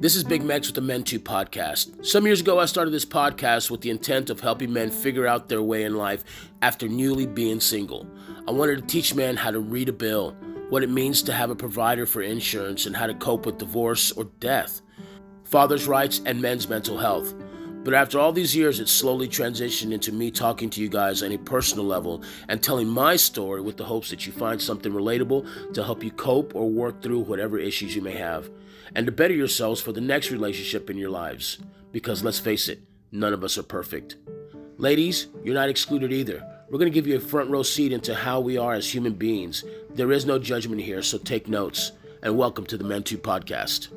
This is Big Mex with the Men 2 podcast. Some years ago, I started this podcast with the intent of helping men figure out their way in life after newly being single. I wanted to teach men how to read a bill, what it means to have a provider for insurance, and how to cope with divorce or death, fathers' rights, and men's mental health. But after all these years, it slowly transitioned into me talking to you guys on a personal level and telling my story with the hopes that you find something relatable to help you cope or work through whatever issues you may have and to better yourselves for the next relationship in your lives. Because let's face it, none of us are perfect. Ladies, you're not excluded either. We're going to give you a front row seat into how we are as human beings. There is no judgment here, so take notes. And welcome to the Men 2 podcast.